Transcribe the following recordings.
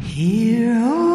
Hear,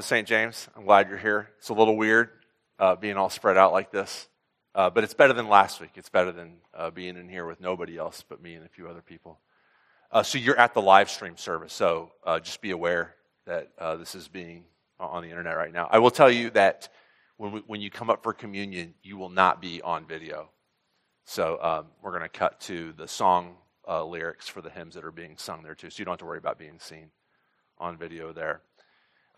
To St. James. I'm glad you're here. It's a little weird uh, being all spread out like this, uh, but it's better than last week. It's better than uh, being in here with nobody else but me and a few other people. Uh, so you're at the live stream service, so uh, just be aware that uh, this is being on the internet right now. I will tell you that when, we, when you come up for communion, you will not be on video. So um, we're going to cut to the song lyrics for the hymns that are being sung there too, so you don't have to worry about being seen on video there.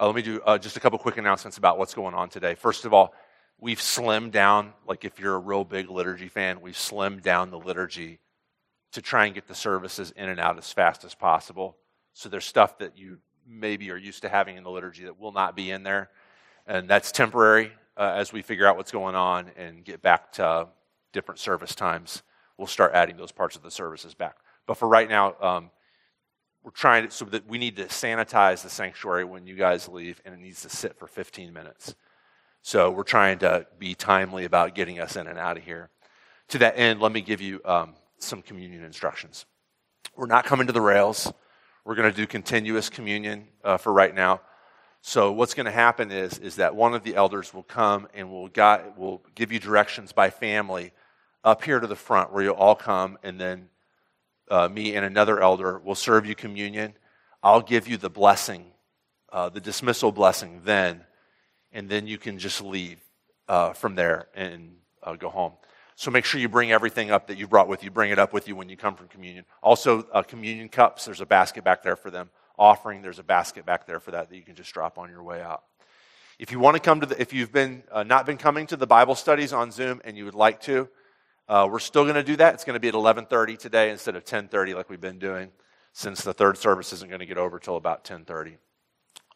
Uh, let me do uh, just a couple quick announcements about what's going on today. First of all, we've slimmed down, like if you're a real big liturgy fan, we've slimmed down the liturgy to try and get the services in and out as fast as possible. So there's stuff that you maybe are used to having in the liturgy that will not be in there. And that's temporary uh, as we figure out what's going on and get back to different service times. We'll start adding those parts of the services back. But for right now, um, we're trying to, so that we need to sanitize the sanctuary when you guys leave, and it needs to sit for 15 minutes. So we're trying to be timely about getting us in and out of here. To that end, let me give you um, some communion instructions. We're not coming to the rails. We're going to do continuous communion uh, for right now. So what's going to happen is, is that one of the elders will come and will, got, will give you directions by family up here to the front where you'll all come and then uh, me and another elder will serve you communion. I'll give you the blessing, uh, the dismissal blessing then, and then you can just leave uh, from there and uh, go home. So make sure you bring everything up that you brought with you. Bring it up with you when you come from communion. Also, uh, communion cups, there's a basket back there for them. Offering, there's a basket back there for that that you can just drop on your way out. If you want to come to the, if you've been uh, not been coming to the Bible studies on Zoom and you would like to, uh, we're still going to do that. It's going to be at 11:30 today instead of 10:30 like we've been doing, since the third service isn't going to get over till about 10:30,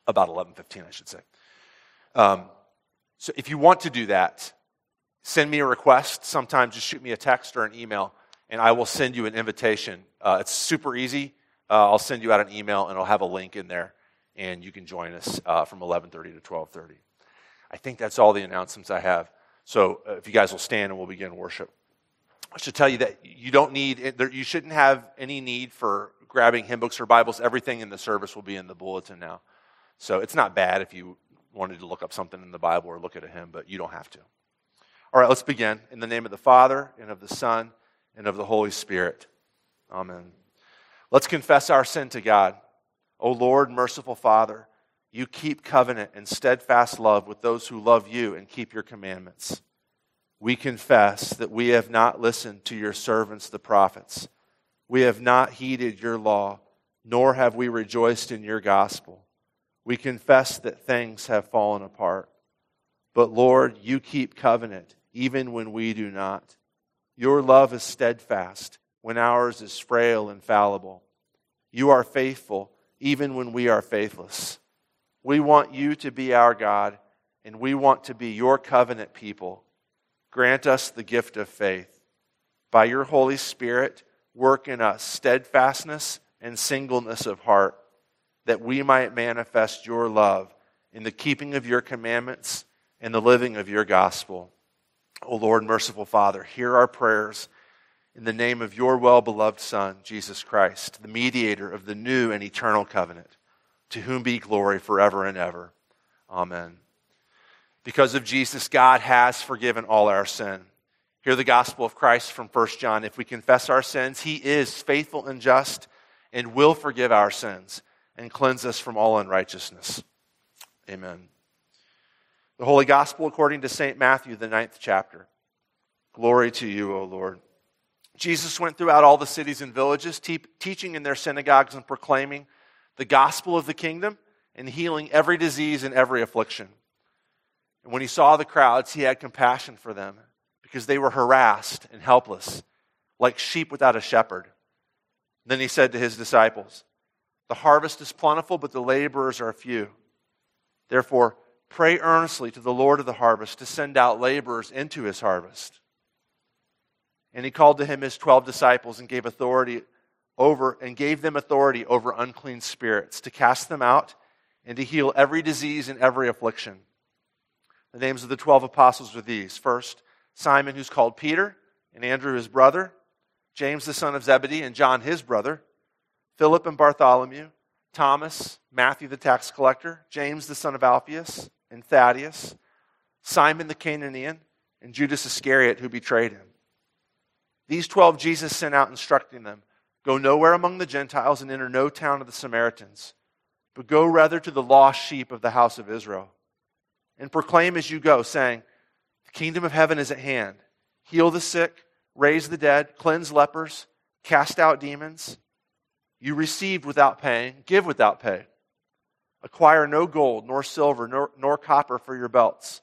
about 11:15, I should say. Um, so if you want to do that, send me a request. Sometimes just shoot me a text or an email, and I will send you an invitation. Uh, it's super easy. Uh, I'll send you out an email, and I'll have a link in there, and you can join us uh, from 11:30 to 12:30. I think that's all the announcements I have. So uh, if you guys will stand, and we'll begin worship. I should tell you that you don't need, you shouldn't have any need for grabbing hymn books or Bibles. Everything in the service will be in the bulletin now. So it's not bad if you wanted to look up something in the Bible or look at a hymn, but you don't have to. All right, let's begin. In the name of the Father, and of the Son, and of the Holy Spirit. Amen. Let's confess our sin to God. O Lord, merciful Father, you keep covenant and steadfast love with those who love you and keep your commandments we confess that we have not listened to your servants, the prophets. We have not heeded your law, nor have we rejoiced in your gospel. We confess that things have fallen apart. But Lord, you keep covenant even when we do not. Your love is steadfast when ours is frail and fallible. You are faithful even when we are faithless. We want you to be our God, and we want to be your covenant people grant us the gift of faith. By your Holy Spirit, work in us steadfastness and singleness of heart, that we might manifest your love in the keeping of your commandments and the living of your gospel. O Lord, merciful Father, hear our prayers in the name of your well beloved Son, Jesus Christ, the mediator of the new and eternal covenant, to whom be glory forever and ever. Amen. Because of Jesus, God has forgiven all our sin. Hear the gospel of Christ from 1 John. If we confess our sins, he is faithful and just and will forgive our sins and cleanse us from all unrighteousness. Amen. The Holy Gospel according to St. Matthew, the ninth chapter. Glory to you, O Lord. Jesus went throughout all the cities and villages, te- teaching in their synagogues and proclaiming the gospel of the kingdom and healing every disease and every affliction. And when he saw the crowds, he had compassion for them because they were harassed and helpless, like sheep without a shepherd. Then he said to his disciples, The harvest is plentiful, but the laborers are few. Therefore, pray earnestly to the Lord of the harvest to send out laborers into his harvest. And he called to him his twelve disciples and gave authority over and gave them authority over unclean spirits to cast them out and to heal every disease and every affliction. The names of the 12 apostles are these first, Simon, who's called Peter, and Andrew, his brother, James, the son of Zebedee, and John, his brother, Philip and Bartholomew, Thomas, Matthew the tax collector, James the son of Alphaeus, and Thaddeus, Simon the Cananaean, and Judas Iscariot who betrayed him. These twelve Jesus sent out, instructing them Go nowhere among the Gentiles and enter no town of the Samaritans, but go rather to the lost sheep of the house of Israel. And proclaim as you go, saying, The kingdom of heaven is at hand. Heal the sick, raise the dead, cleanse lepers, cast out demons. You received without paying, give without pay. Acquire no gold, nor silver, nor, nor copper for your belts,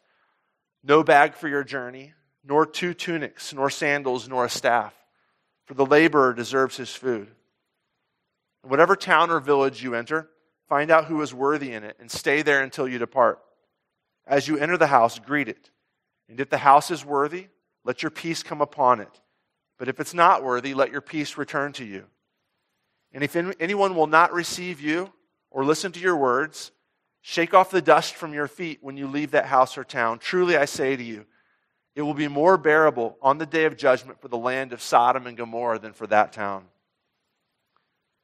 no bag for your journey, nor two tunics, nor sandals, nor a staff, for the laborer deserves his food. In whatever town or village you enter, find out who is worthy in it, and stay there until you depart. As you enter the house, greet it. And if the house is worthy, let your peace come upon it. But if it's not worthy, let your peace return to you. And if anyone will not receive you or listen to your words, shake off the dust from your feet when you leave that house or town. Truly, I say to you, it will be more bearable on the day of judgment for the land of Sodom and Gomorrah than for that town.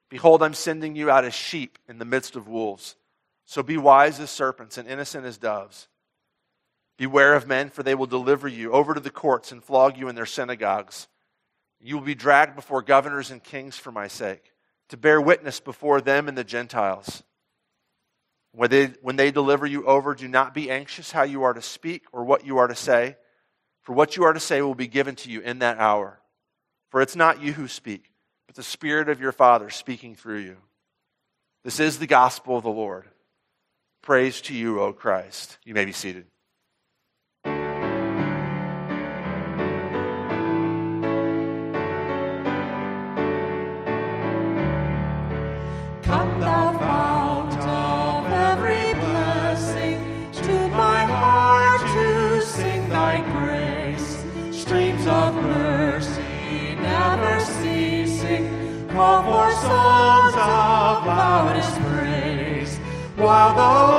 Behold, I'm sending you out as sheep in the midst of wolves. So be wise as serpents and innocent as doves. Beware of men, for they will deliver you over to the courts and flog you in their synagogues. You will be dragged before governors and kings for my sake to bear witness before them and the Gentiles. When they, when they deliver you over, do not be anxious how you are to speak or what you are to say, for what you are to say will be given to you in that hour. For it's not you who speak, but the Spirit of your Father speaking through you. This is the gospel of the Lord. Praise to you, O Christ. You may be seated. Songs of loudest praise, while the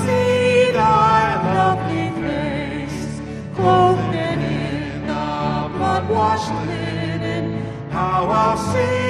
How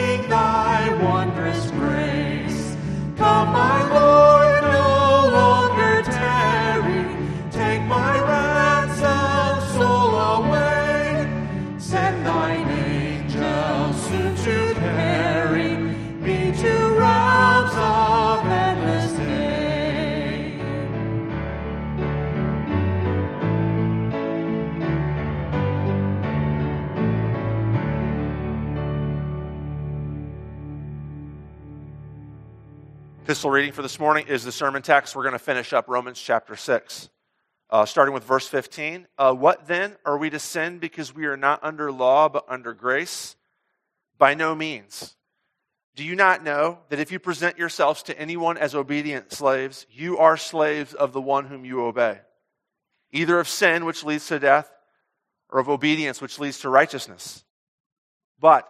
Epistle reading for this morning is the sermon text. We're going to finish up Romans chapter 6, uh, starting with verse 15. Uh, what then? Are we to sin because we are not under law but under grace? By no means. Do you not know that if you present yourselves to anyone as obedient slaves, you are slaves of the one whom you obey, either of sin, which leads to death, or of obedience, which leads to righteousness? But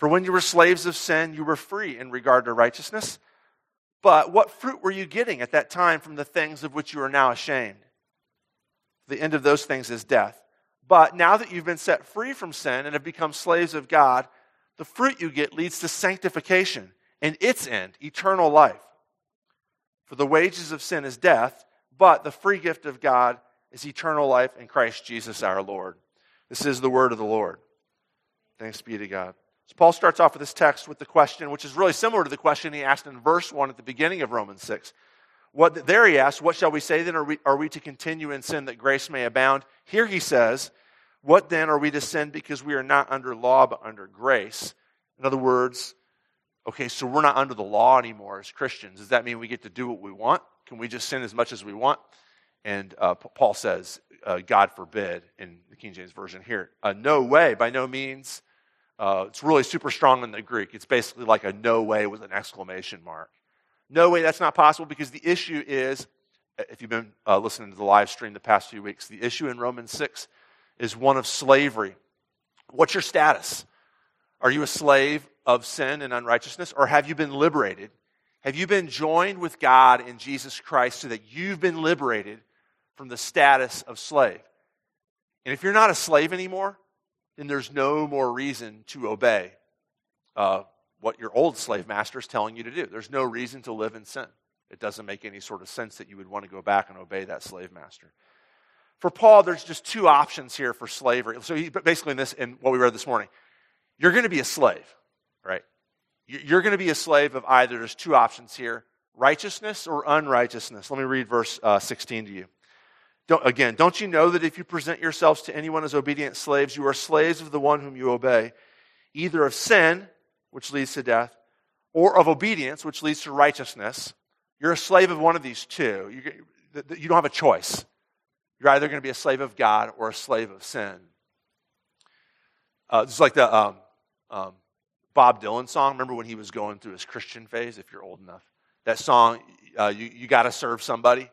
For when you were slaves of sin, you were free in regard to righteousness. But what fruit were you getting at that time from the things of which you are now ashamed? The end of those things is death. But now that you've been set free from sin and have become slaves of God, the fruit you get leads to sanctification and its end, eternal life. For the wages of sin is death, but the free gift of God is eternal life in Christ Jesus our Lord. This is the word of the Lord. Thanks be to God. So Paul starts off with this text with the question, which is really similar to the question he asked in verse 1 at the beginning of Romans 6. What, there he asks, What shall we say then? Are we, are we to continue in sin that grace may abound? Here he says, What then are we to sin because we are not under law but under grace? In other words, okay, so we're not under the law anymore as Christians. Does that mean we get to do what we want? Can we just sin as much as we want? And uh, Paul says, uh, God forbid, in the King James Version here. Uh, no way, by no means. Uh, it's really super strong in the Greek. It's basically like a no way with an exclamation mark. No way, that's not possible because the issue is, if you've been uh, listening to the live stream the past few weeks, the issue in Romans 6 is one of slavery. What's your status? Are you a slave of sin and unrighteousness, or have you been liberated? Have you been joined with God in Jesus Christ so that you've been liberated from the status of slave? And if you're not a slave anymore, then there's no more reason to obey uh, what your old slave master is telling you to do. There's no reason to live in sin. It doesn't make any sort of sense that you would want to go back and obey that slave master. For Paul, there's just two options here for slavery. So he, basically, in this, in what we read this morning, you're going to be a slave, right? You're going to be a slave of either, there's two options here righteousness or unrighteousness. Let me read verse uh, 16 to you. Don't, again, don't you know that if you present yourselves to anyone as obedient slaves, you are slaves of the one whom you obey, either of sin, which leads to death, or of obedience, which leads to righteousness? You're a slave of one of these two. You, you don't have a choice. You're either going to be a slave of God or a slave of sin. Uh, it's like the um, um, Bob Dylan song. Remember when he was going through his Christian phase, if you're old enough? That song, uh, you, you got to serve somebody,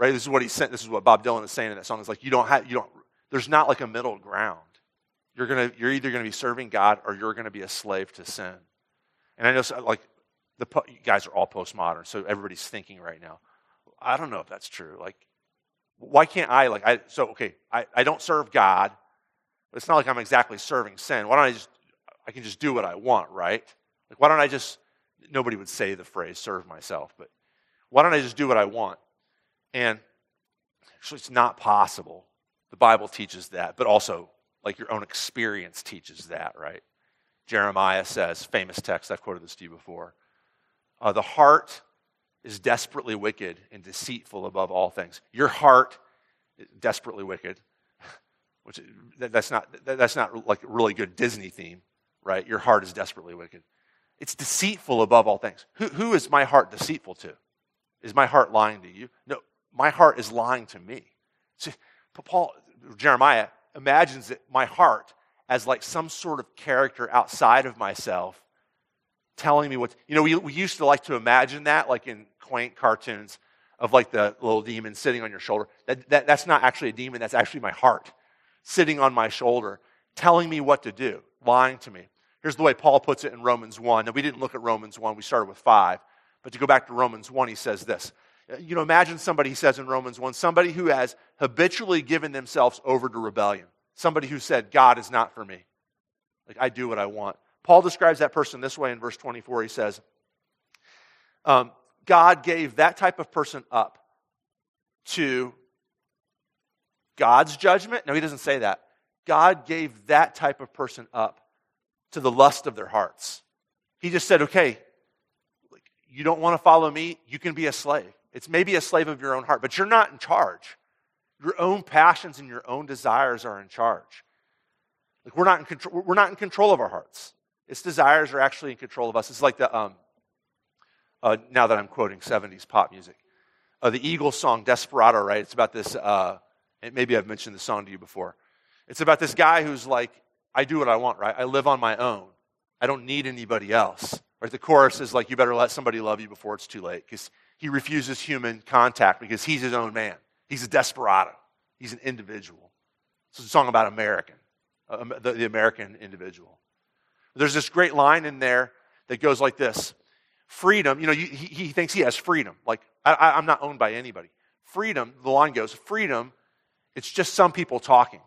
right? This is what he sent. This is what Bob Dylan is saying in that song. It's like you don't have, you don't, there's not like a middle ground. You're, gonna, you're either to be serving God or you're to be a slave to sin. And I know, like, the you guys are all postmodern, so everybody's thinking right now, I don't know if that's true. Like, why can't I, like, I, so, okay, I, I don't serve God, but it's not like I'm exactly serving sin. Why don't I just I can just do what I want, right? Like, why don't I just, nobody would say the phrase serve myself, but why don't I just do what I want? And actually, it's not possible. The Bible teaches that, but also, like, your own experience teaches that, right? Jeremiah says, famous text, I've quoted this to you before. Uh, the heart is desperately wicked and deceitful above all things. Your heart is desperately wicked, which that's not that's not like a really good Disney theme right? Your heart is desperately wicked. It's deceitful above all things. Who, who is my heart deceitful to? Is my heart lying to you? No, my heart is lying to me. See, Paul, Jeremiah imagines that my heart as like some sort of character outside of myself telling me what, you know, we, we used to like to imagine that like in quaint cartoons of like the little demon sitting on your shoulder. That, that, that's not actually a demon, that's actually my heart sitting on my shoulder telling me what to do lying to me. Here's the way Paul puts it in Romans 1. Now, we didn't look at Romans 1, we started with 5. But to go back to Romans 1, he says this. You know, imagine somebody, he says in Romans 1, somebody who has habitually given themselves over to rebellion. Somebody who said, God is not for me. Like, I do what I want. Paul describes that person this way in verse 24. He says, um, God gave that type of person up to God's judgment. No, he doesn't say that. God gave that type of person up to the lust of their hearts. He just said, okay, you don't want to follow me, you can be a slave. It's maybe a slave of your own heart, but you're not in charge. Your own passions and your own desires are in charge. Like we're not in control, we're not in control of our hearts. Its desires are actually in control of us. It's like the um, uh, now that I'm quoting 70s pop music, uh, the Eagles song Desperado, right? It's about this. Uh, maybe I've mentioned the song to you before. It's about this guy who's like, I do what I want, right? I live on my own. I don't need anybody else. Right? The chorus is like, you better let somebody love you before it's too late because he refuses human contact because he's his own man. He's a desperado. He's an individual. It's a song about American, uh, the, American individual. There's this great line in there that goes like this Freedom, you know, he, thinks he has freedom. Like, I, I'm not owned by anybody. Freedom, the line goes, freedom, it's just some people talking.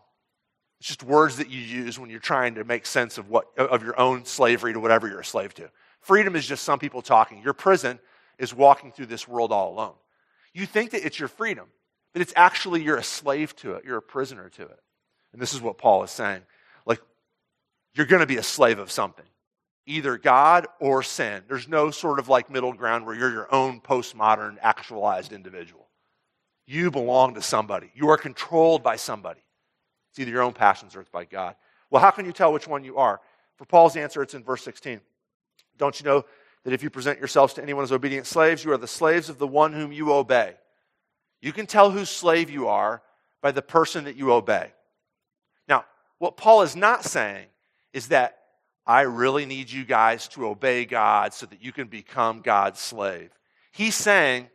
It's just words that you use when you're trying to make sense of, what, of your own slavery to whatever you're a slave to. Freedom is just some people talking. Your prison is walking through this world all alone. You think that it's your freedom, but it's actually you're a slave to it. You're a prisoner to it. And this is what Paul is saying. Like, you're going to be a slave of something, either God or sin. There's no sort of like middle ground where you're your own postmodern, actualized individual. You belong to somebody, you are controlled by somebody. It's either your own passions or it's by God. Well, how can you tell which one you are? For Paul's answer, it's in verse 16. Don't you know that if you present yourselves to anyone as obedient slaves, you are the slaves of the one whom you obey? You can tell whose slave you are by the person that you obey. Now, what Paul is not saying is that I really need you guys to obey God so that you can become God's slave. He's saying,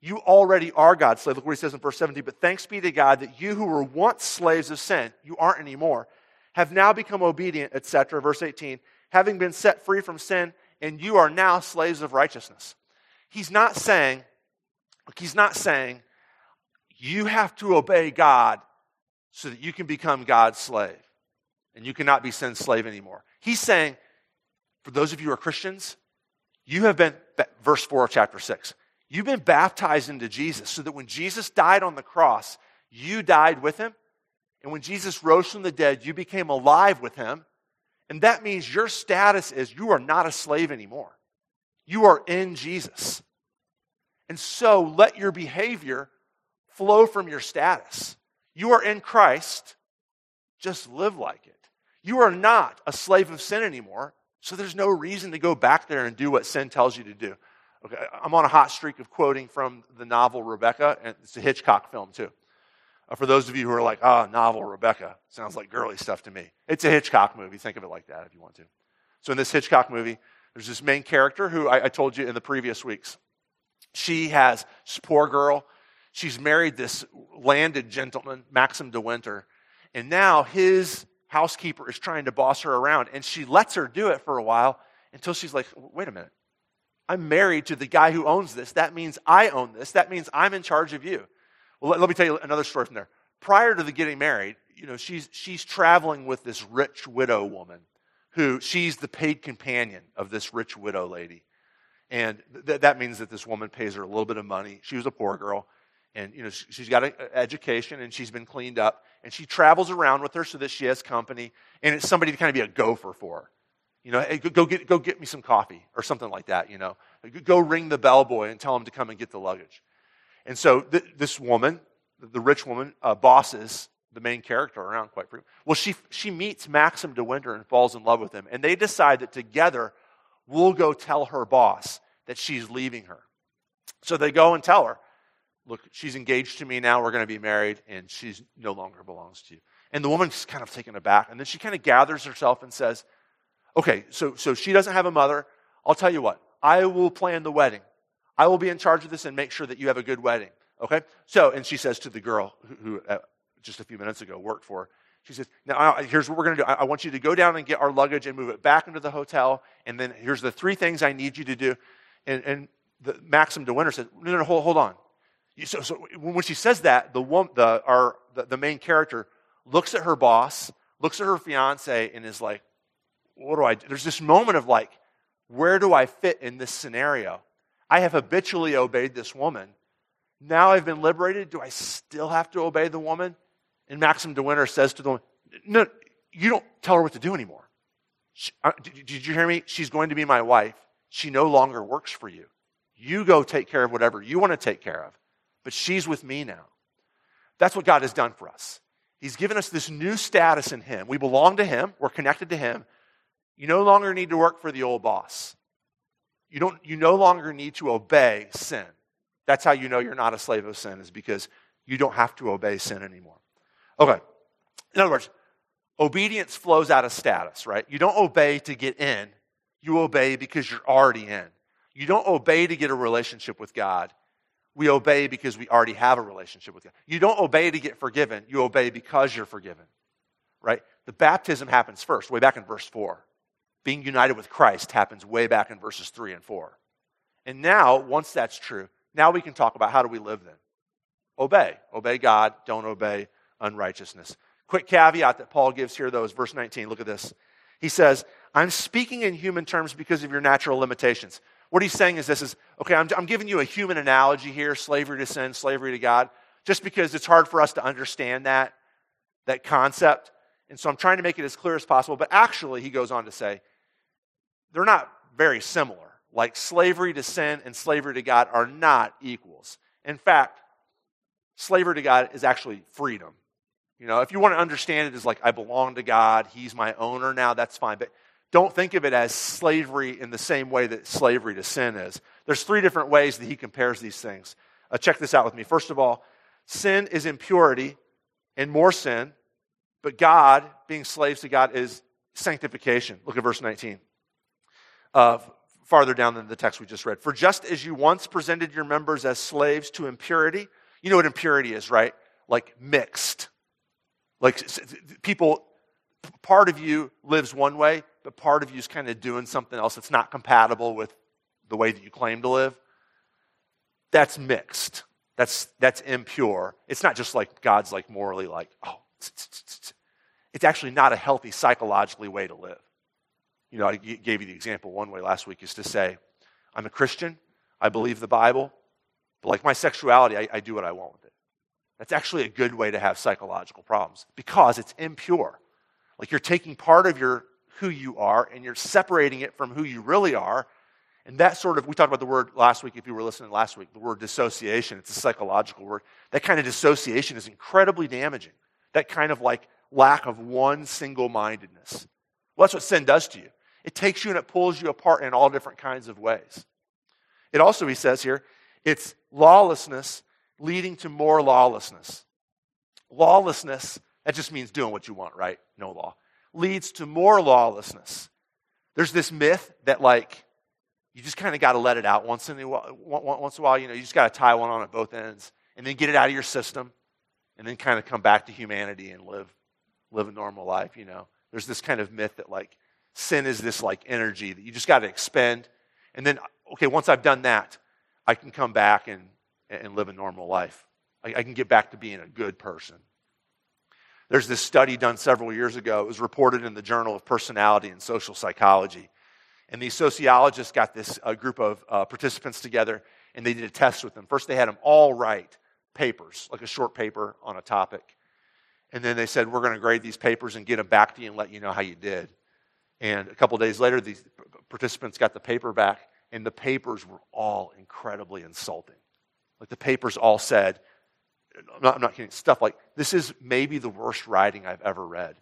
You already are God's slave. Look what he says in verse 17. But thanks be to God that you who were once slaves of sin, you aren't anymore, have now become obedient, etc. Verse 18, having been set free from sin, and you are now slaves of righteousness. He's not saying, he's not saying, you have to obey God so that you can become God's slave and you cannot be sin's slave anymore. He's saying, for those of you who are Christians, you have been, verse 4 of chapter 6, you've been baptized into Jesus so that when Jesus died on the cross, you died with him. And when Jesus rose from the dead, you became alive with him. And that means your status is you are not a slave anymore. You are in Jesus. And so let your behavior flow from your status. You are in Christ, just live like it. You are not a slave of sin anymore, so there's no reason to go back there and do what sin tells you to do. Okay, I'm on a hot streak of quoting from the novel Rebecca, and it's a Hitchcock film too. Uh, for those of you who are like, ah, novel Rebecca, sounds like girly stuff to me. It's a Hitchcock movie. Think of it like that if you want to. So in this Hitchcock movie, there's this main character who I, I told you in the previous weeks. She has this poor girl she's married this landed gentleman, Maxim de Winter, and now his housekeeper is trying to boss her around, and she lets her do it for a while until she's like, wait a minute. I'm married to the guy who owns this. That means I own this. That means I'm in charge of you. Well, let, let me tell you another story from there. Prior to the getting married, you know, she's, she's traveling with this rich widow woman who she's the paid companion of this rich widow lady. And th- that means that this woman pays her a little bit of money. She was a poor girl and you know she's got an education and she's been cleaned up and she travels around with her so that she has company and it's somebody to kind of be a gopher for her you know hey, go get go get me some coffee or something like that you know go ring the bellboy and tell him to come and get the luggage and so th- this woman the rich woman uh, bosses the main character around quite frequently well she she meets maxim de winter and falls in love with him and they decide that together we'll go tell her boss that she's leaving her so they go and tell her look, she's engaged to me now. We're going to be married, and she no longer belongs to you. And the woman's kind of taken aback. And then she kind of gathers herself and says, okay, so, so she doesn't have a mother. I'll tell you what, I will plan the wedding. I will be in charge of this and make sure that you have a good wedding. Okay? So, and she says to the girl who, who uh, just a few minutes ago worked for her, she says, Now, here's what we're going to do. I, want you to go down and get our luggage and move it back into the hotel. And then here's the three things I need you to do. And, and the, Maxim de Winter says, No, no, no, hold, hold on. So, so when she says that, the, woman, the, our, the, the main character looks at her boss, looks at her fiance, and is like, what do I do? There's this moment of like, where do I fit in this scenario? I have habitually obeyed this woman. Now I've been liberated. Do I still have to obey the woman? And Maxim de Winter says to the woman, No, you don't tell her what to do anymore. She, uh, did, did you hear me? She's going to be my wife. She no longer works for you. You go take care of whatever you want to take care of, but she's with me now. That's what God has done for us. He's given us this new status in Him. We belong to Him, we're connected to Him. You no longer need to work for the old boss. You, don't, you no longer need to obey sin. That's how you know you're not a slave of sin, is because you don't have to obey sin anymore. Okay. In other words, obedience flows out of status, right? You don't obey to get in, you obey because you're already in. You don't obey to get a relationship with God. We obey because we already have a relationship with God. You don't obey to get forgiven, you obey because you're forgiven, right? The baptism happens first, way back in verse 4. Being united with Christ happens way back in verses 3 and 4. And now, once that's true, now we can talk about how do we live then? Obey. Obey God, don't obey unrighteousness. Quick caveat that Paul gives here, though, is verse 19. Look at this. He says, I'm speaking in human terms because of your natural limitations. What he's saying is this is, okay, I'm, I'm giving you a human analogy here, slavery to sin, slavery to God, just because it's hard for us to understand that, that concept. And so I'm trying to make it as clear as possible. But actually, he goes on to say, they're not very similar. Like slavery to sin and slavery to God are not equals. In fact, slavery to God is actually freedom. You know, if you want to understand it as like, I belong to God, He's my owner now, that's fine. But don't think of it as slavery in the same way that slavery to sin is. There's three different ways that He compares these things. Uh, check this out with me. First of all, sin is impurity and more sin, but God, being slaves to God, is sanctification. Look at verse 19. Uh, farther down than the text we just read. For just as you once presented your members as slaves to impurity, you know what impurity is, right? Like mixed. Like people, part of you lives one way, but part of you is kind of doing something else that's not compatible with the way that you claim to live. That's mixed. That's, that's impure. It's not just like God's like morally like, oh, it's actually not a healthy psychologically way to live. You know, I gave you the example one way last week is to say, I'm a Christian, I believe the Bible, but like my sexuality, I, I do what I want with it. That's actually a good way to have psychological problems because it's impure. Like you're taking part of your who you are and you're separating it from who you really are. And that sort of, we talked about the word last week, if you were listening last week, the word dissociation. It's a psychological word. That kind of dissociation is incredibly damaging. That kind of like lack of one single mindedness. Well, that's what sin does to you. It takes you and it pulls you apart in all different kinds of ways. It also, he says here, it's lawlessness leading to more lawlessness. Lawlessness, that just means doing what you want, right? No law. Leads to more lawlessness. There's this myth that, like, you just kind of got to let it out once in, a while, once in a while. You know, you just got to tie one on at both ends and then get it out of your system and then kind of come back to humanity and live, live a normal life, you know. There's this kind of myth that, like, sin is this, like, energy that you just got to expend. And then, okay, once I've done that, I can come back and and live a normal life. I, I can get back to being a good person. There's this study done several years ago. It was reported in the Journal of Personality and Social Psychology. And these sociologists got this uh, group of uh, participants together and they did a test with them. First, they had them all write papers, like a short paper on a topic. And then they said, We're going to grade these papers and get them back to you and let you know how you did. And a couple days later, these participants got the paper back, and the papers were all incredibly insulting. Like the papers all said, I'm not, I'm not kidding, stuff like, this is maybe the worst writing I've ever read.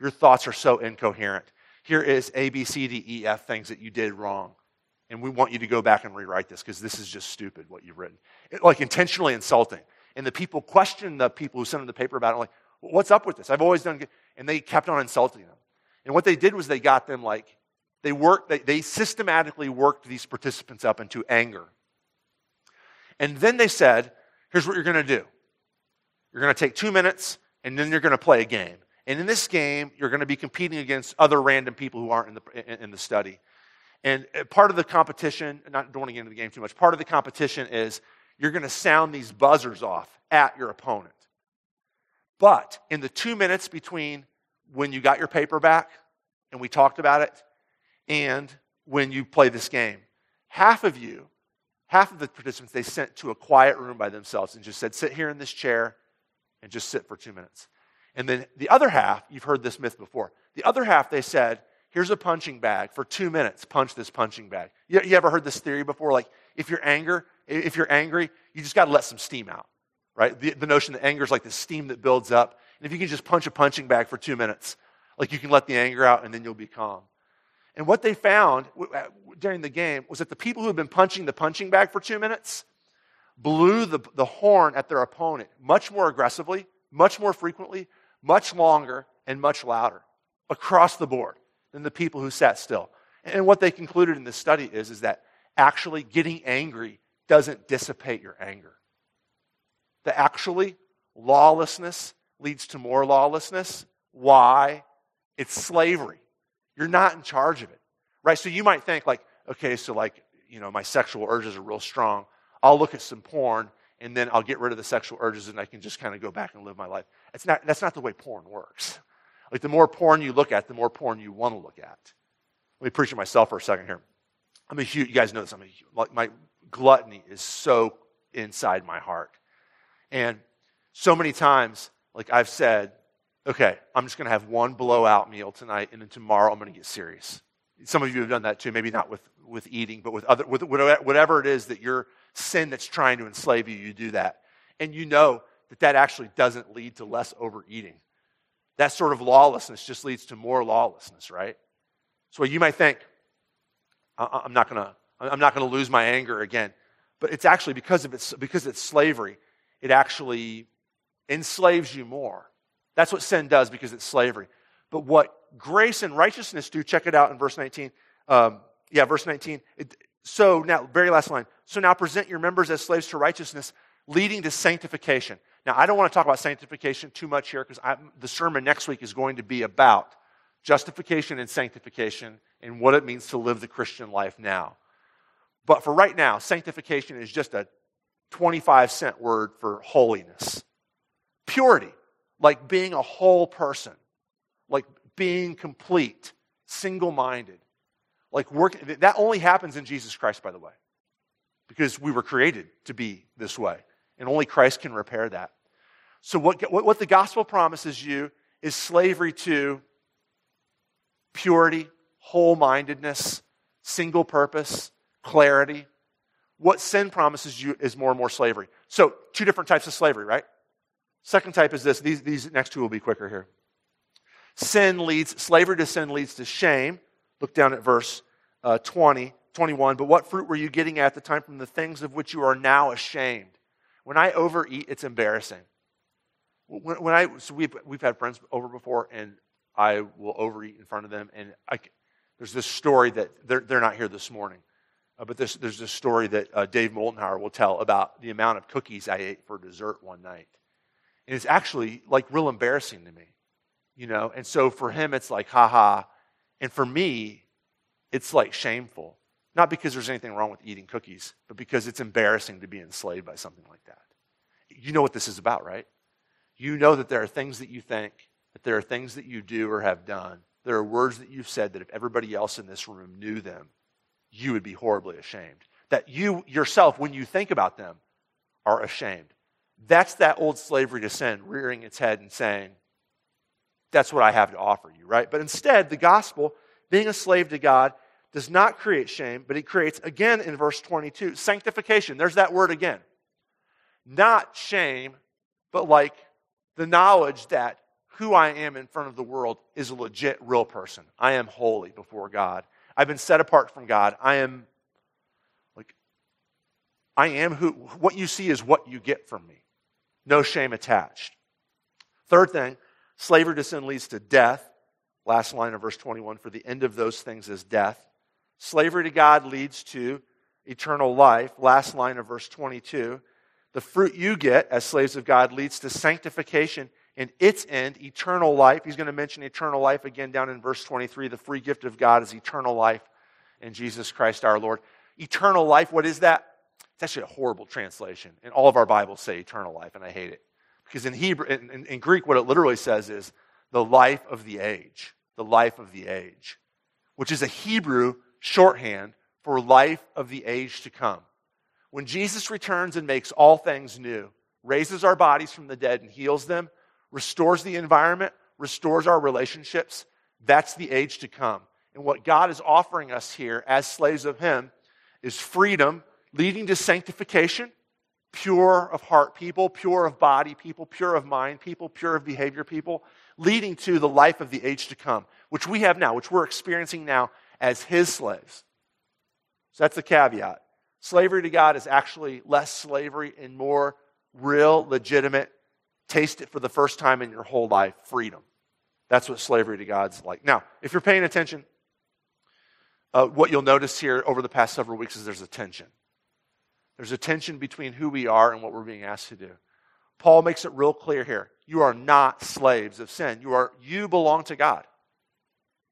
Your thoughts are so incoherent. Here is A, B, C, D, E, F things that you did wrong. And we want you to go back and rewrite this because this is just stupid what you've written. It, like intentionally insulting. And the people questioned the people who sent them the paper about it, like, what's up with this? I've always done good. And they kept on insulting them. And what they did was they got them like, they worked, they, they systematically worked these participants up into anger and then they said, here's what you're going to do you're going to take two minutes, and then you're going to play a game. And in this game, you're going to be competing against other random people who aren't in the, in the study. And uh, part of the competition, not don't to get into the game too much, part of the competition is you're going to sound these buzzers off at your opponent. But in the two minutes between when you got your paper back and we talked about it and when you play this game, half of you half of the participants they sent to a quiet room by themselves and just said, sit here in this chair and just sit for two minutes. And then the other half, you've heard this myth before, the other half they said, here's a punching bag for two minutes, punch this punching bag. You, you ever heard this theory before? Like, if you're anger, if you're angry, you just got to let some steam out, right? The, the notion that anger is like the steam that builds up. And if you can just punch a punching bag for two minutes, like you can let the anger out and then you'll be calm. And what they found during the game was that the people who had been punching the punching bag for two minutes blew the, the horn at their opponent much more aggressively, much more frequently, much longer, and much louder across the board than the people who sat still. And what they concluded in this study is, is that actually getting angry doesn't dissipate your anger. That actually lawlessness leads to more lawlessness. Why? It's slavery. You're not in charge of it. Right? So you might think like, okay, so like, you know, my sexual urges are real strong. I'll look at some porn and then I'll get rid of the sexual urges and I can just kind of go back and live my life. It's not, that's not the way porn works. Like the more porn you look at, the more porn you want to look at. Let me preach to myself for a second here. I'm a huge, you guys know this, I'm a, like my gluttony is so inside my heart. And so many times, like I've said, okay, I'm just going to have one blowout meal tonight, and then tomorrow I'm going to get serious. Some of you have done that too, maybe not with, with eating, but with, other, with whatever it is that your sin that's trying to enslave you, you do that. And you know that that actually doesn't lead to less overeating. That sort of lawlessness just leads to more lawlessness, right? So you might think, I'm not going to I'm not going to lose my anger again. But it's actually because of it's because it's slavery, it actually enslaves you more. That's what sin does because it's slavery. But what grace and righteousness do, check it out in verse 19. Um, yeah, verse 19. It, so now, very last line. So now present your members as slaves to righteousness, leading to sanctification. Now, I don't want to talk about sanctification too much here because the sermon next week is going to be about justification and sanctification and what it means to live the Christian life now. But for right now, sanctification is just a 25 cent word for holiness. Purity, like being a whole person, like being complete, single minded. Like working, that only happens in Jesus Christ, by the way, because we were created to be this way. And only Christ can repair that. So, what, what the gospel promises you is slavery to purity, whole mindedness, single purpose, clarity. What sin promises you is more and more slavery. So, two different types of slavery, right? Second type is this. These, these next two will be quicker here. Sin leads, slavery to sin leads to shame. Look down at verse uh, 20, 21. But what fruit were you getting at the time from the things of which you are now ashamed? When I overeat, it's embarrassing. When, when I, so we've, we've had friends over before, and I will overeat in front of them. And I, there's this story that they're, they're not here this morning. Uh, but this, there's this story that uh, Dave Moldenhauer will tell about the amount of cookies I ate for dessert one night. And it's actually like real embarrassing to me, you know? And so for him, it's like, haha. And for me, it's like shameful. Not because there's anything wrong with eating cookies, but because it's embarrassing to be enslaved by something like that. You know what this is about, right? You know that there are things that you think, that there are things that you do or have done, there are words that you've said that if everybody else in this room knew them, you would be horribly ashamed. That you yourself, when you think about them, are ashamed. That's that old slavery to sin rearing its head and saying, That's what I have to offer you, right? But instead, the gospel, being a slave to God, does not create shame, but it creates, again in verse 22, sanctification. There's that word again. Not shame, but like the knowledge that who I am in front of the world is a legit, real person. I am holy before God. I've been set apart from God. I am like, I am who, what you see is what you get from me. No shame attached. Third thing, slavery to sin leads to death. Last line of verse 21 for the end of those things is death. Slavery to God leads to eternal life. Last line of verse 22. The fruit you get as slaves of God leads to sanctification and its end, eternal life. He's going to mention eternal life again down in verse 23. The free gift of God is eternal life in Jesus Christ our Lord. Eternal life, what is that? It's actually a horrible translation. And all of our Bibles say eternal life, and I hate it. Because in Hebrew, in, in, in Greek, what it literally says is the life of the age. The life of the age. Which is a Hebrew shorthand for life of the age to come. When Jesus returns and makes all things new, raises our bodies from the dead and heals them, restores the environment, restores our relationships. That's the age to come. And what God is offering us here as slaves of Him is freedom leading to sanctification, pure of heart people, pure of body people, pure of mind people, pure of behavior people, leading to the life of the age to come, which we have now, which we're experiencing now as his slaves. So that's the caveat. Slavery to God is actually less slavery and more real, legitimate, taste it for the first time in your whole life freedom. That's what slavery to God's like. Now, if you're paying attention, uh, what you'll notice here over the past several weeks is there's a tension. There's a tension between who we are and what we're being asked to do. Paul makes it real clear here. You are not slaves of sin. You are you belong to God.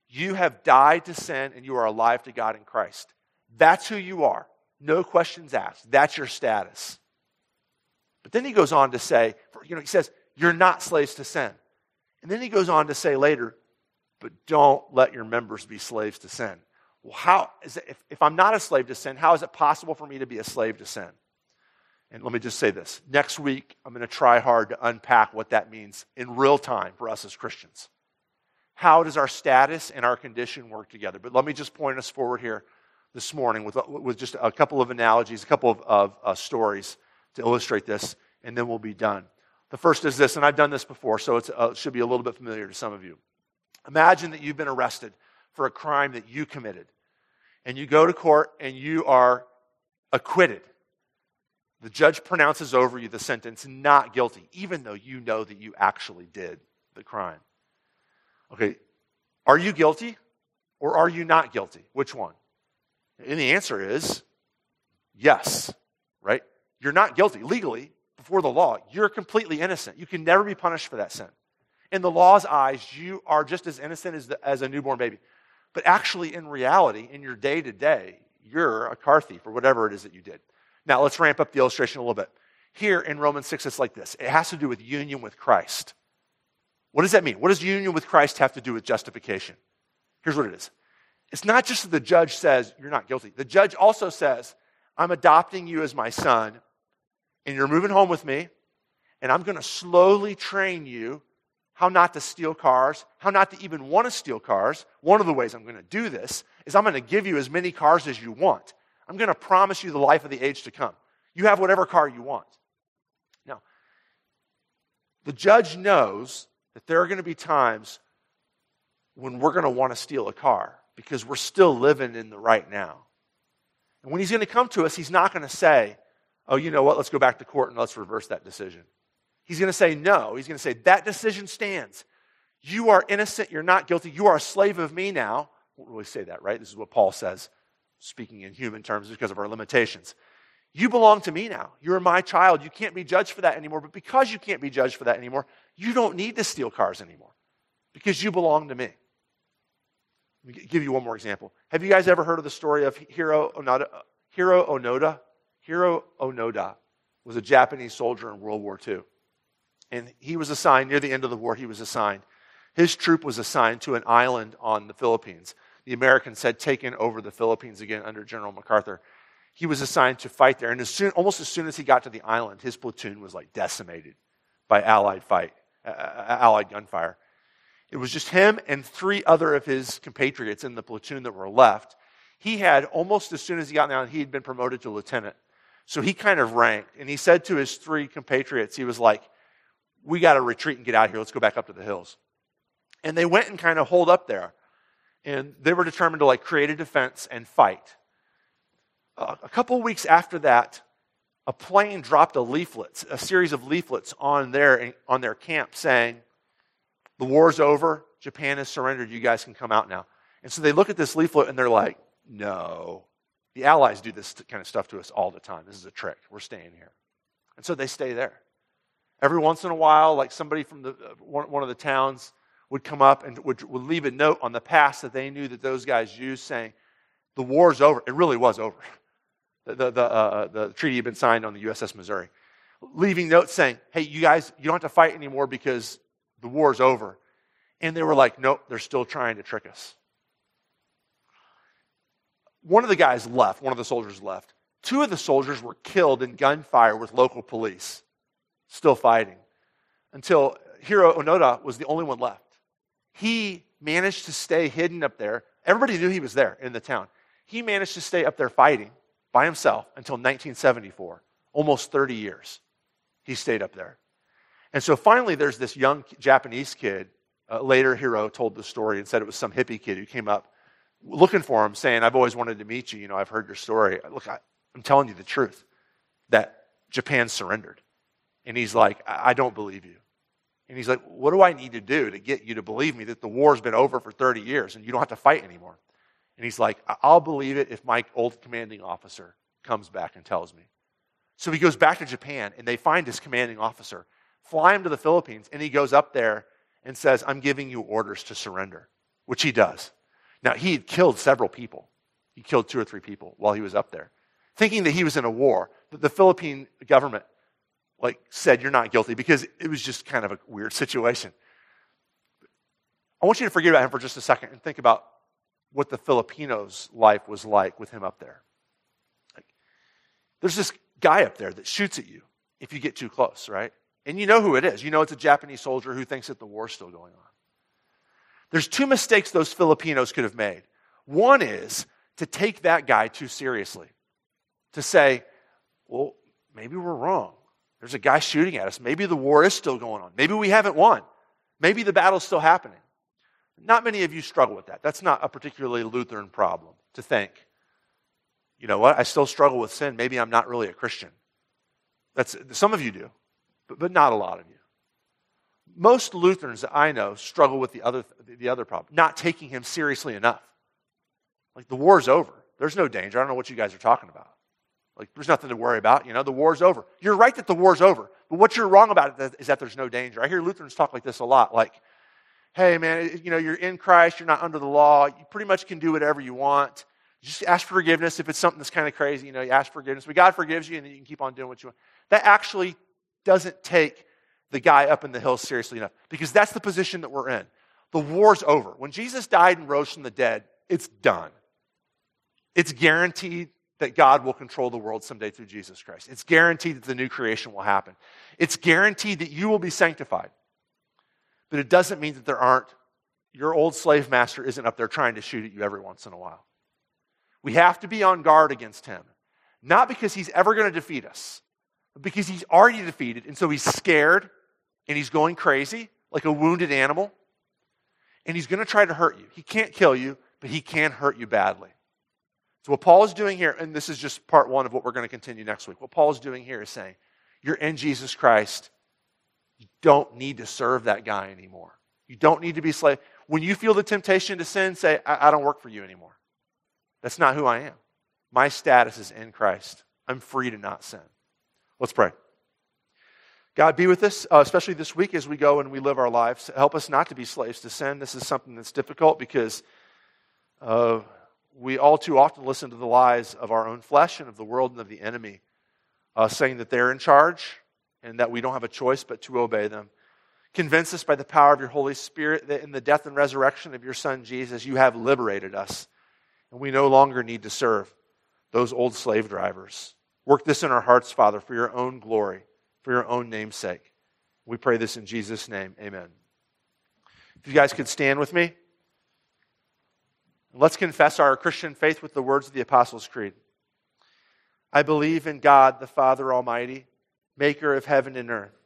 You have died to sin and you are alive to God in Christ. That's who you are. No questions asked. That's your status. But then he goes on to say, you know, he says, you're not slaves to sin. And then he goes on to say later, but don't let your members be slaves to sin. Well, how is it, if, if I'm not a slave to sin, how is it possible for me to be a slave to sin? And let me just say this. Next week, I'm going to try hard to unpack what that means in real time for us as Christians. How does our status and our condition work together? But let me just point us forward here this morning with, with just a couple of analogies, a couple of, of uh, stories to illustrate this, and then we'll be done. The first is this, and I've done this before, so uh, it should be a little bit familiar to some of you. Imagine that you've been arrested for a crime that you committed, and you go to court and you are acquitted. The judge pronounces over you the sentence not guilty, even though you know that you actually did the crime. Okay, are you guilty or are you not guilty? Which one? And the answer is yes, right? You're not guilty legally before the law. You're completely innocent. You can never be punished for that sin. In the law's eyes, you are just as innocent as, the, as a newborn baby. But actually, in reality, in your day to day, you're a car thief or whatever it is that you did. Now, let's ramp up the illustration a little bit. Here in Romans 6, it's like this it has to do with union with Christ. What does that mean? What does union with Christ have to do with justification? Here's what it is it's not just that the judge says you're not guilty, the judge also says, I'm adopting you as my son, and you're moving home with me, and I'm going to slowly train you how not to steal cars, how not to even want to steal cars. One of the ways I'm going to do this is I'm going to give you as many cars as you want. I'm going to promise you the life of the age to come. You have whatever car you want. Now, the judge knows that there are going to be times when we're going to want to steal a car because we're still living in the right now. And when he's going to come to us, he's not going to say, oh, you know what, let's go back to court and let's reverse that decision. He's going to say no. He's going to say, that decision stands. You are innocent. You're not guilty. You are a slave of me now. Won't really say that, right? This is what Paul says, speaking in human terms because of our limitations. You belong to me now. You're my child. You can't be judged for that anymore. But because you can't be judged for that anymore, you don't need to steal cars anymore because you belong to me. Let me give you one more example. Have you guys ever heard of the story of Hiro Onoda? Hiro Onoda? Hiro Onoda was a Japanese soldier in World War II. And he was assigned, near the end of the war, he was assigned. His troop was assigned to an island on the Philippines. The Americans had taken over the Philippines again under General MacArthur. He was assigned to fight there. And as soon, almost as soon as he got to the island, his platoon was like decimated by Allied fight uh, uh, Allied gunfire. It was just him and three other of his compatriots in the platoon that were left. He had, almost as soon as he got down, he had been promoted to lieutenant. So he kind of ranked. And he said to his three compatriots, he was like, We got to retreat and get out of here. Let's go back up to the hills. And they went and kind of holed up there. And they were determined to like create a defense and fight. Uh, a couple weeks after that, a plane dropped a leaflet, a series of leaflets on their, on their camp saying, The war's over. Japan has surrendered. You guys can come out now. And so they look at this leaflet and they're like, No. The Allies do this kind of stuff to us all the time. This is a trick. We're staying here. And so they stay there. Every once in a while, like somebody from the, uh, one, of the towns would come up and would, would leave a note on the pass that they knew that those guys used saying, The war's over. It really was over the, the, uh, uh, the treaty had been signed on the USS Missouri, leaving notes saying, hey, you guys, you don't have to fight anymore because the war's over. And they were like, nope, they're still trying to trick us. One of the guys left, one of the soldiers left. Two of the soldiers were killed in gunfire with local police, still fighting, until Hiro Onoda was the only one left. He managed to stay hidden up there. Everybody knew he was there in the town. He managed to stay up there fighting by himself until 1974, almost 30 years. He stayed up there. And so finally, there's this young Japanese kid. Uh, later, Hiro told the story and said it was some hippie kid who came up looking for him, saying, I've always wanted to meet you. You know, I've heard your story. Look, I, I'm telling you the truth that Japan surrendered. And he's like, I, don't believe you. And he's like, What do I need to do to get you to believe me that the war's been over for 30 years and you don't have to fight anymore? And he's like, I'll believe it if my old commanding officer comes back and tells me. So he goes back to Japan and they find his commanding officer, fly him to the Philippines, and he goes up there and says, I'm giving you orders to surrender, which he does. Now, he had killed several people. He killed two or three people while he was up there, thinking that he was in a war, that the Philippine government like said you're not guilty because it was just kind of a weird situation. I want you to forget about him for just a second and think about what the Filipinos' life was like with him up there. Like, there's this guy up there that shoots at you if you get too close, right? And you know who it is. You know it's a Japanese soldier who thinks that the war's still going on. There's two mistakes those Filipinos could have made. One is to take that guy too seriously, to say, well, maybe we're wrong. There's a guy shooting at us. Maybe the war is still going on. Maybe we haven't won. Maybe the battle's still happening. Not many of you struggle with that. That's not a particularly Lutheran problem to think, you know what, I still struggle with sin. Maybe I'm not really a Christian. That's, some of you do, but, but not a lot of you. Most Lutherans that I know struggle with the other, the other problem, not taking him seriously enough. Like the war's over. There's no danger. I don't know what you guys are talking about. Like, there's nothing to worry about. You know, the war's over. You're right that the war's over. But what you're wrong about is that there's no danger. I hear Lutherans talk like this a lot. Like, hey, man, you know, you're in Christ. You're not under the law. You pretty much can do whatever you want. Just ask for forgiveness. If it's something that's kind of crazy, you know, you ask forgiveness. But God forgives you, and then you can keep on doing what you want. That actually doesn't take the guy up in the hills seriously enough because that's the position that we're in. The war's over. When Jesus died and rose from the dead, it's done. It's guaranteed that God will control the world someday through Jesus Christ. It's guaranteed that the new creation will happen. It's guaranteed that you will be sanctified. But it doesn't mean that there aren't, your old slave master isn't up there trying to shoot at you every once in a while. We have to be on guard against him. Not because he's ever going to defeat us, but because he's already defeated. And so he's scared and he's going crazy like a wounded animal. And he's going to try to hurt you. He can't kill you, but he can hurt you badly. So, what Paul is doing here, and this is just part one of what we're going to continue next week, what Paul is doing here is saying, You're in Jesus Christ. You don't need to serve that guy anymore. You don't need to be slave. When you feel the temptation to sin, say, I, I don't work for you anymore. That's not who I am. My status is in Christ. I'm free to not sin. Let's pray. God, be with us, uh, especially this week as we go and we live our lives. Help us not to be slaves to sin. This is something that's difficult because uh, we all too often listen to the lies of our own flesh and of the world and of the enemy, uh, saying that they're in charge and that we don't have a choice but to obey them. Convince us by the power of your Holy Spirit that in the death and resurrection of your Son Jesus, you have liberated us, and we no longer need to serve those old slave drivers. Work this in our hearts, Father, for your own glory, for your own name's sake. We pray this in Jesus' name. Amen. If you guys could stand with me. Let's confess our Christian faith with the words of the Apostles' Creed. I believe in God, the Father Almighty, maker of heaven and earth,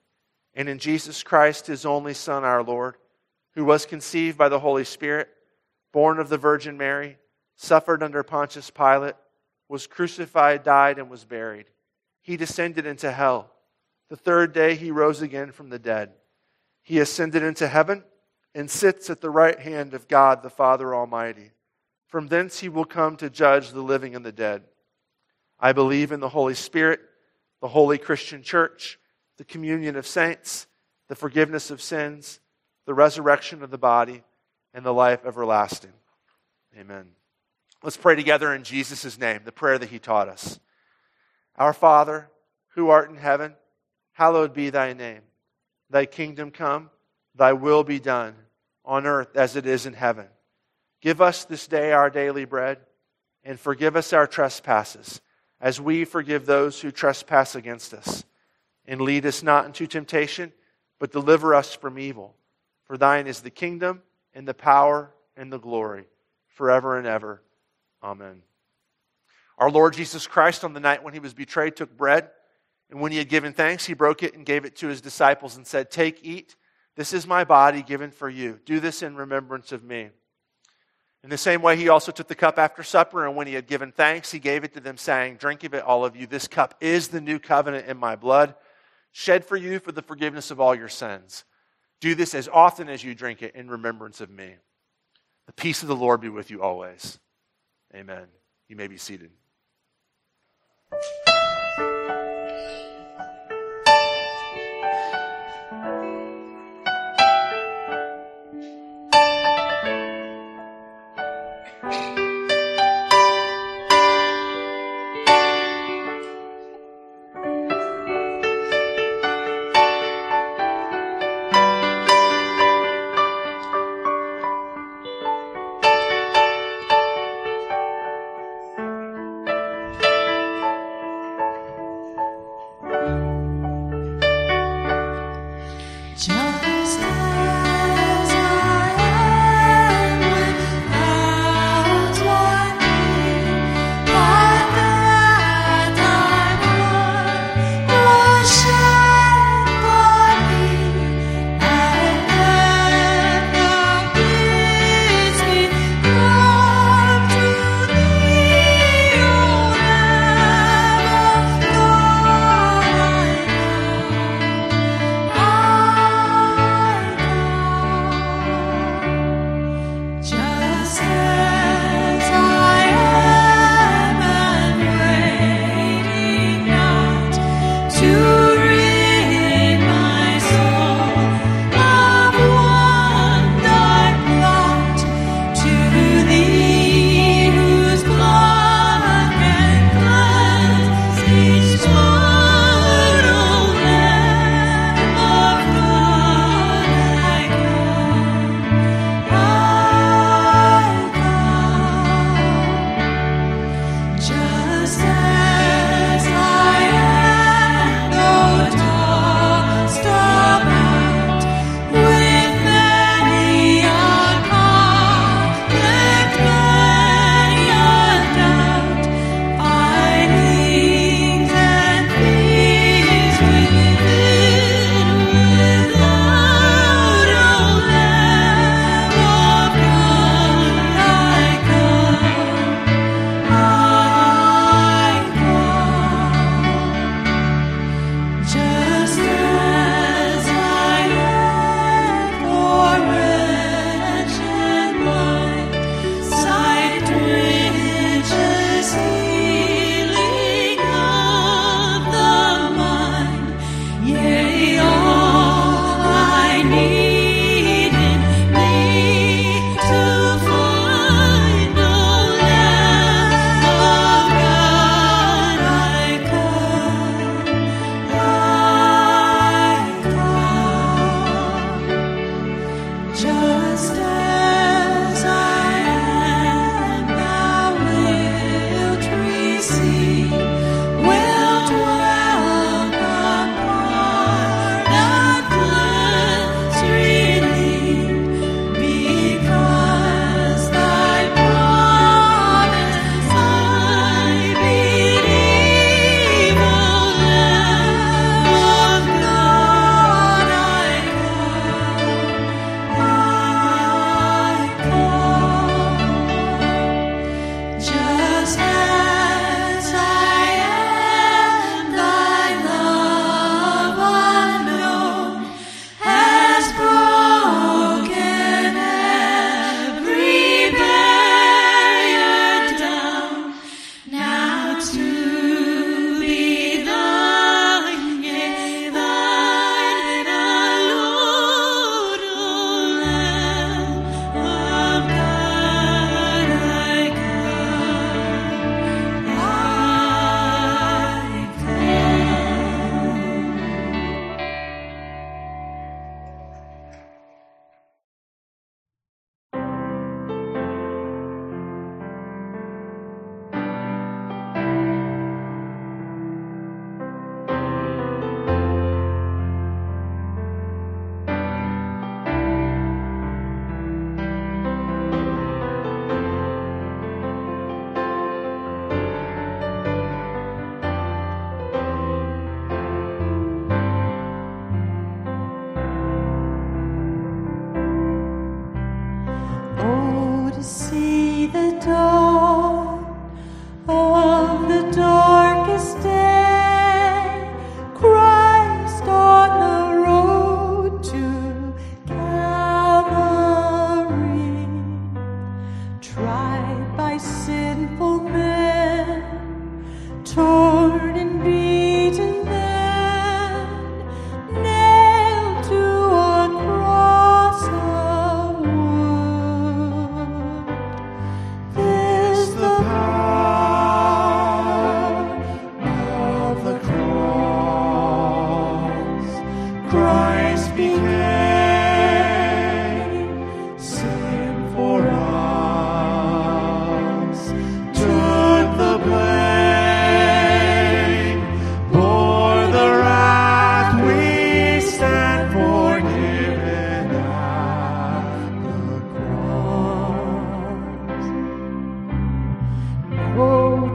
and in Jesus Christ, his only Son, our Lord, who was conceived by the Holy Spirit, born of the Virgin Mary, suffered under Pontius Pilate, was crucified, died, and was buried. He descended into hell. The third day he rose again from the dead. He ascended into heaven and sits at the right hand of God, the Father Almighty. From thence he will come to judge the living and the dead. I believe in the Holy Spirit, the holy Christian church, the communion of saints, the forgiveness of sins, the resurrection of the body, and the life everlasting. Amen. Let's pray together in Jesus' name, the prayer that he taught us. Our Father, who art in heaven, hallowed be thy name. Thy kingdom come, thy will be done, on earth as it is in heaven. Give us this day our daily bread, and forgive us our trespasses, as we forgive those who trespass against us. And lead us not into temptation, but deliver us from evil. For thine is the kingdom, and the power, and the glory, forever and ever. Amen. Our Lord Jesus Christ, on the night when he was betrayed, took bread, and when he had given thanks, he broke it and gave it to his disciples and said, Take, eat. This is my body given for you. Do this in remembrance of me. In the same way, he also took the cup after supper, and when he had given thanks, he gave it to them, saying, Drink of it, all of you. This cup is the new covenant in my blood, shed for you for the forgiveness of all your sins. Do this as often as you drink it in remembrance of me. The peace of the Lord be with you always. Amen. You may be seated.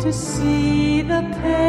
To see the pain